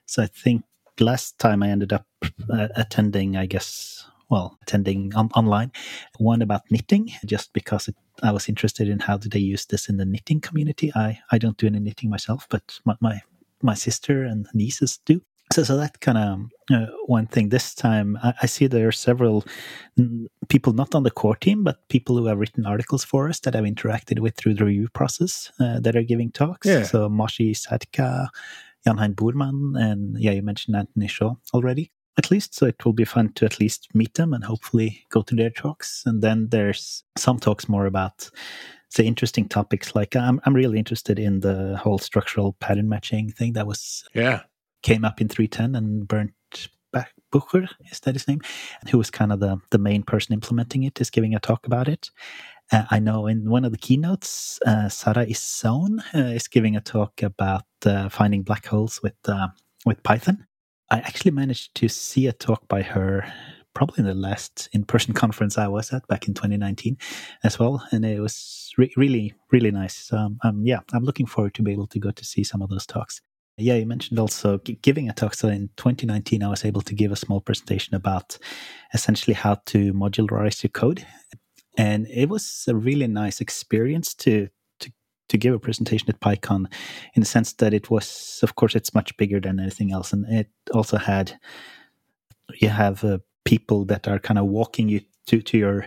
So i think last time i ended up uh, attending i guess well attending on, online one about knitting just because it, i was interested in how do they use this in the knitting community. I i don't do any knitting myself but my my, my sister and nieces do so, so that kind of uh, one thing. This time, I, I, see there are several people not on the core team, but people who have written articles for us that I've interacted with through the review process uh, that are giving talks. Yeah. So Maciej Sadka, Jan-Hein Boerman, and yeah, you mentioned Anthony Shaw already. At least, so it will be fun to at least meet them and hopefully go to their talks. And then there's some talks more about say interesting topics like I'm I'm really interested in the whole structural pattern matching thing that was yeah came up in 310 and Bernd Bucher, is that his name? And who was kind of the, the main person implementing it, is giving a talk about it. Uh, I know in one of the keynotes, uh, Sarah Issaoun uh, is giving a talk about uh, finding black holes with uh, with Python. I actually managed to see a talk by her probably in the last in-person conference I was at back in 2019 as well, and it was re- really really nice. Um, um, yeah, I'm looking forward to be able to go to see some of those talks. Yeah, you mentioned also giving a talk. So in 2019, I was able to give a small presentation about essentially how to modularize your code, and it was a really nice experience to to to give a presentation at PyCon, in the sense that it was, of course, it's much bigger than anything else, and it also had you have uh, people that are kind of walking you to to your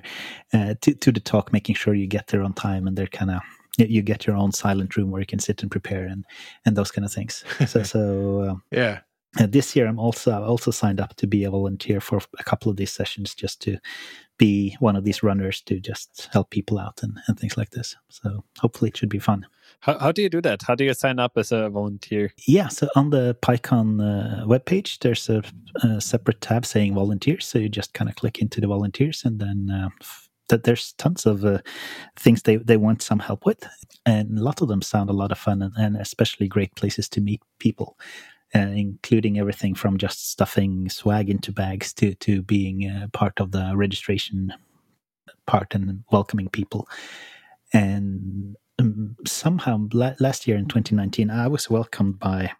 uh, to to the talk, making sure you get there on time, and they're kind of you get your own silent room where you can sit and prepare and and those kind of things. So so uh, yeah. Uh, this year, I'm also also signed up to be a volunteer for a couple of these sessions, just to be one of these runners to just help people out and, and things like this. So hopefully, it should be fun. How, how do you do that? How do you sign up as a volunteer? Yeah, so on the PyCon uh, webpage, there's a, a, separate tab saying volunteers. So you just kind of click into the volunteers and then uh, that there's tons of uh, things they, they want some help with, and a lot of them sound a lot of fun and, and especially great places to meet people. uh, including everything from just stuffing swag into bags to to being uh, part of the registration part and welcoming people. And um, somehow la- last year in 2019, I was welcomed by.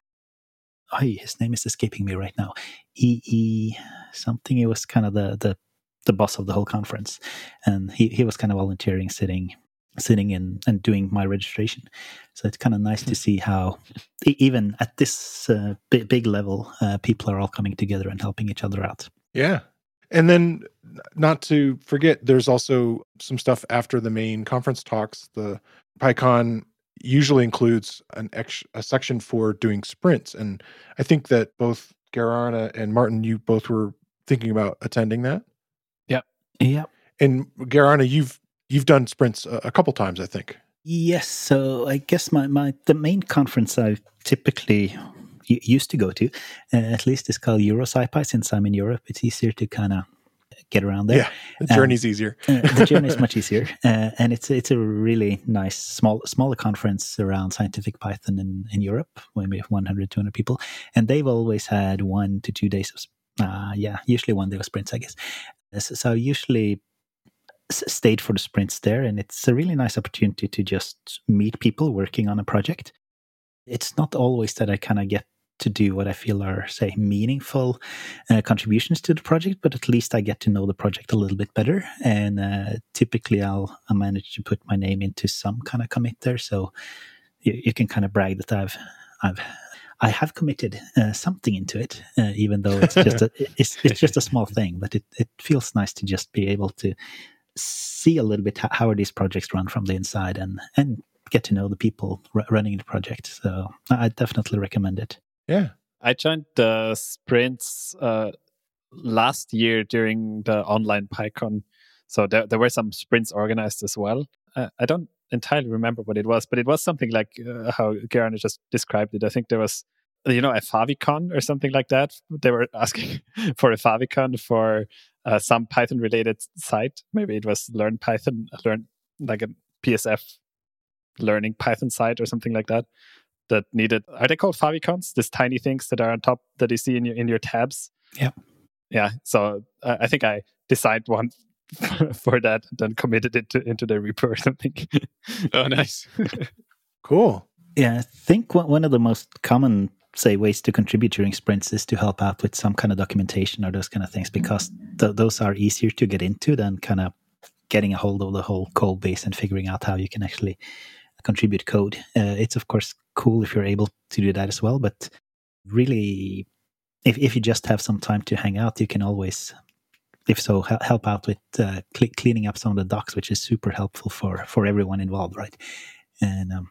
Oh, his name is escaping me right now. E E something. It was kind of the the the boss of the whole conference, and he he was kind of volunteering, sitting sitting in and doing my registration. So it's kind of nice to see how, even at this uh, big, big level, uh, people are all coming together and helping each other out. Yeah. And then, not to forget, there's also some stuff after the main conference talks. The PyCon usually includes an ex- a section for doing sprints, and I think that both Geir Arne and Martin, you both were thinking about attending that. Yeah. And Geir Arne, you've you've done sprints a, a couple times, I think. Yes. So I guess my, my the main conference I typically used to go to, uh, at least is called EuroSciPy. Since I'm in Europe, it's easier to kind of get around there. Yeah, the journey's um, easier. uh, the journey is much easier, uh, and it's it's a really nice small smaller conference around scientific Python in, in Europe, maybe 100 200 people, and they've always had one to two days of uh, yeah, usually one day of sprints, I guess. So, usually stayed for the sprints there, and it's a really nice opportunity to just meet people working on a project. It's not always that I kind of get to do what I feel are, say, meaningful uh, contributions to the project, but at least I get to know the project a little bit better. And uh, typically, I'll, I'll manage to put my name into some kind of commit there, so you, you can kind of brag that I've I've I have committed uh, something into it, uh, even though it's just a it's it's just a small thing. But it it feels nice to just be able to see a little bit how are these projects run from the inside and and get to know the people r- running the project. So I definitely recommend it. Yeah, I joined the sprints uh, last year during the online PyCon. So there, there were some sprints organized as well. Uh, I don't entirely remember what it was, but it was something like uh, how Geir Arne just described it. I think there was, you know, a Favicon or something like that. They were asking for a Favicon for uh, some Python related site. Maybe it was Learn Python, learn like a PSF learning Python site or something like that. That needed are they called favicons? These tiny things that are on top that you see in your in your tabs. Yeah, yeah. So uh, I think I designed one for that, then committed it to, into the repo or something. oh, nice. cool. Yeah, I think one of the most common say ways to contribute during sprints is to help out with some kind of documentation or those kind of things because th- those are easier to get into than kind of getting a hold of the whole code base and figuring out how you can actually contribute code. Uh, it's of course cool if you're able to do that as well, but really, if if you just have some time to hang out, you can always, if so, help out with uh, cl- cleaning up some of the docs, which is super helpful for for everyone involved, right? And um,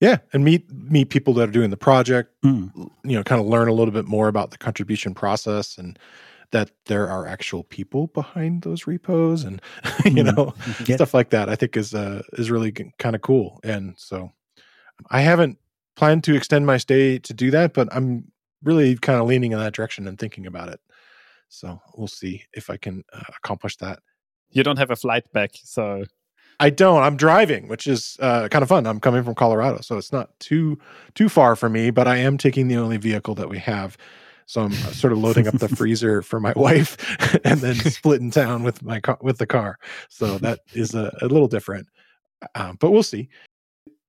yeah, and meet meet people that are doing the project. Mm. You know, kind of learn a little bit more about the contribution process and that there are actual people behind those repos and you mm. know yeah. stuff like that. I think is uh, is really kind of cool. And so I haven't planned to extend my stay to do that, but I'm really kind of leaning in that direction and thinking about it. So we'll see if I can uh, accomplish that. You don't have a flight back, so I don't. I'm driving, which is uh, kind of fun. I'm coming from Colorado, so it's not too too far for me. But I am taking the only vehicle that we have, so I'm uh, sort of loading up the freezer for my wife, and then splitting town with my car with the car. So that is a, a little different, um, but we'll see.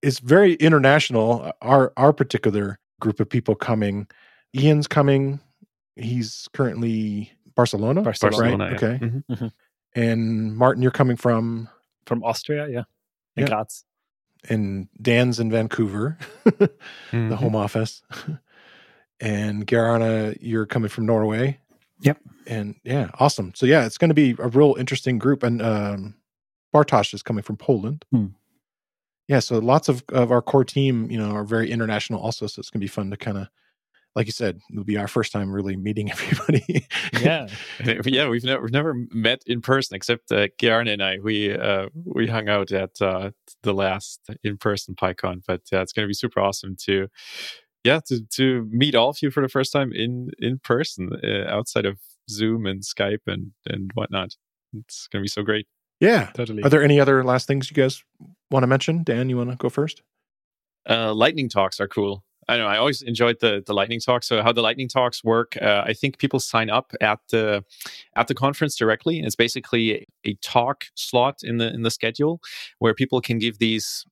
It's very international. Uh, our our particular group of people coming. Ian's coming. He's currently Barcelona. Barcelona, right? Yeah. Okay. Mm-hmm. mm-hmm. And Martin, you're coming from from Austria, yeah, in yeah. Graz. And Dan's in Vancouver, mm-hmm. the home office. and Geir Arne, you're coming from Norway. Yep. And yeah, awesome. So yeah, it's going to be a real interesting group. And um, Bartosz is coming from Poland. Hmm. Yeah, so lots of, of our core team, you know, are very international also. So it's going to be fun to kind of like you said, it'll be our first time really meeting everybody. yeah, yeah, we've never we've never met in person except uh, Geir Arne and I. We uh, we hung out at uh, the last in person PyCon, but yeah, it's going to be super awesome to yeah to to meet all of you for the first time in in person uh, outside of Zoom and Skype and and whatnot. It's going to be so great. Yeah, totally. Are there any other last things you guys want to mention? Dan, you want to go first? Uh, lightning talks are cool. I know. I always enjoyed the the lightning talks. So how the lightning talks work? Uh, I think people sign up at the at the conference directly, and it's basically a talk slot in the in the schedule where people can give these.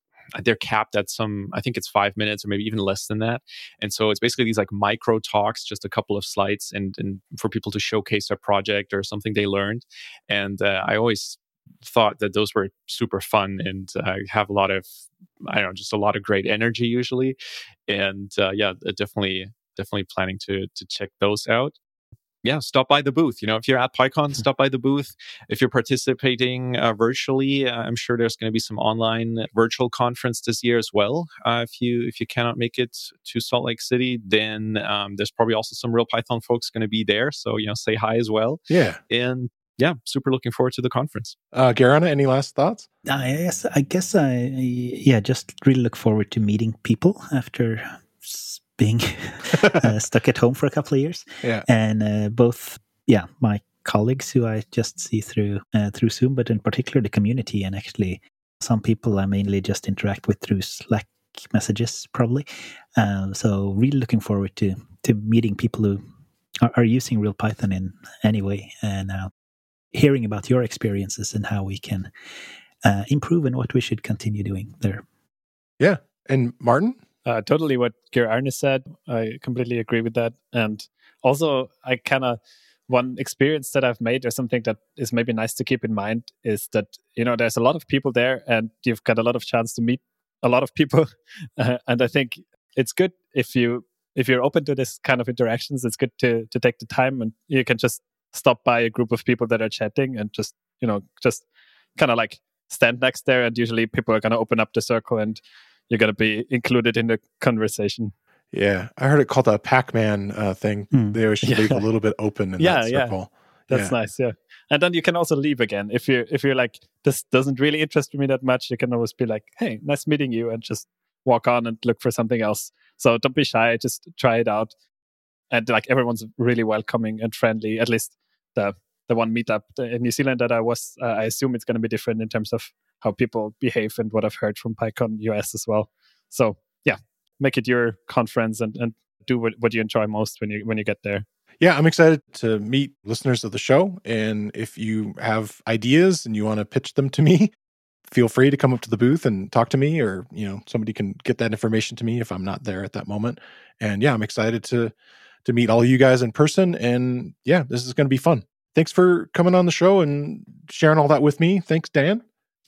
They're capped at some. I think it's five minutes or maybe even less than that. And so it's basically these like micro talks, just a couple of slides, and and for people to showcase their project or something they learned. And uh, I always thought that those were super fun and uh, have a lot of I don't know just a lot of great energy usually, and uh, yeah, definitely definitely planning to to check those out. Yeah, stop by the booth. You know, if you're at PyCon, stop by the booth. If you're participating uh, virtually, uh, I'm sure there's going to be some online virtual conference this year as well. Uh, if you if you cannot make it to Salt Lake City, then um, there's probably also some real Python folks going to be there. So you know, say hi as well. Yeah, and yeah, super looking forward to the conference. Uh, Geir Arne, any last thoughts? I guess I guess I yeah, just really look forward to meeting people after being uh, stuck at home for a couple of years. Yeah, and uh, both yeah, my colleagues who I just see through uh, through Zoom, but in particular the community and actually some people I mainly just interact with through Slack messages probably. Uh, so really looking forward to to meeting people who are, are using real Python in any way and uh, hearing about your experiences and how we can uh, improve and what we should continue doing there. Yeah. And Martin? Uh, totally what Geir Arne said. I completely agree with that. And also, I kind of, one experience that I've made or something that is maybe nice to keep in mind is that, you know, there's a lot of people there and you've got a lot of chance to meet a lot of people. Uh, and I think it's good if you, if you're open to this kind of interactions, it's good to, to take the time and you can just stop by a group of people that are chatting and just you know just kind of like stand next there and usually people are going to open up the circle and you're going to be included in the conversation. Yeah i heard it called a pac-man uh, thing. Mm. they always yeah. leave a little bit open in yeah, that circle. Yeah that's yeah. nice yeah. And then you can also leave again. If you if you're like this doesn't really interest me that much you can always be like hey nice meeting you and just walk on and look for something else. So don't be shy just try it out. And like everyone's really welcoming and friendly at least the the one meetup in New Zealand that I was, uh, I assume it's going to be different in terms of how people behave and what I've heard from PyCon US as well. So yeah, make it your conference and, and do what, what you enjoy most when you when you get there. Yeah, I'm excited to meet listeners of the show. And if you have ideas and you want to pitch them to me, feel free to come up to the booth and talk to me, or you know, somebody can get that information to me if I'm not there at that moment. And yeah, I'm excited to to meet all you guys in person. And yeah, this is going to be fun. Thanks for coming on the show and sharing all that with me. Thanks, Dan.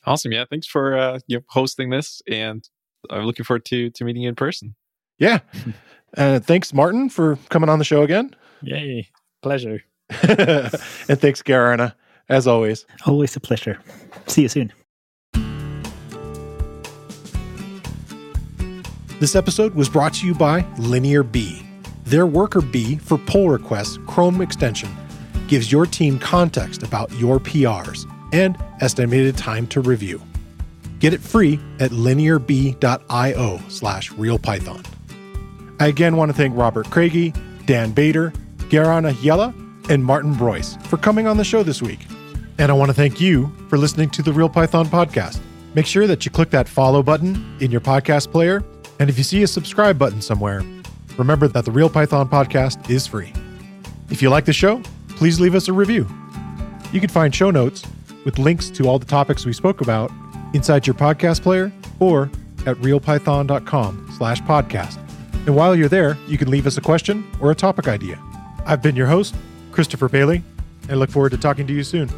Awesome. Yeah. Thanks for uh, you know, hosting this. And I'm looking forward to, to meeting you in person. Yeah. uh, thanks, Martin, for coming on the show again. Yay. Pleasure. and thanks, Geir Arne, as always. Always a pleasure. See you soon. This episode was brought to you by LinearB their worker bee for pull requests Chrome extension gives your team context about your PRs and estimated time to review. Get it free at linearb.io slash realpython. I again want to thank Robert Craigie, Dan Bader, Geir Arne Hjelle, and Martin Breuss for coming on the show this week. And I want to thank you for listening to the Real Python podcast. Make sure that you click that follow button in your podcast player. And if you see a subscribe button somewhere, remember that the Real Python podcast is free. If you like the show, please leave us a review. You can find show notes with links to all the topics we spoke about inside your podcast player or at realpython.com slash podcast. And while you're there, you can leave us a question or a topic idea. I've been your host, Christopher Bailey, and look forward to talking to you soon.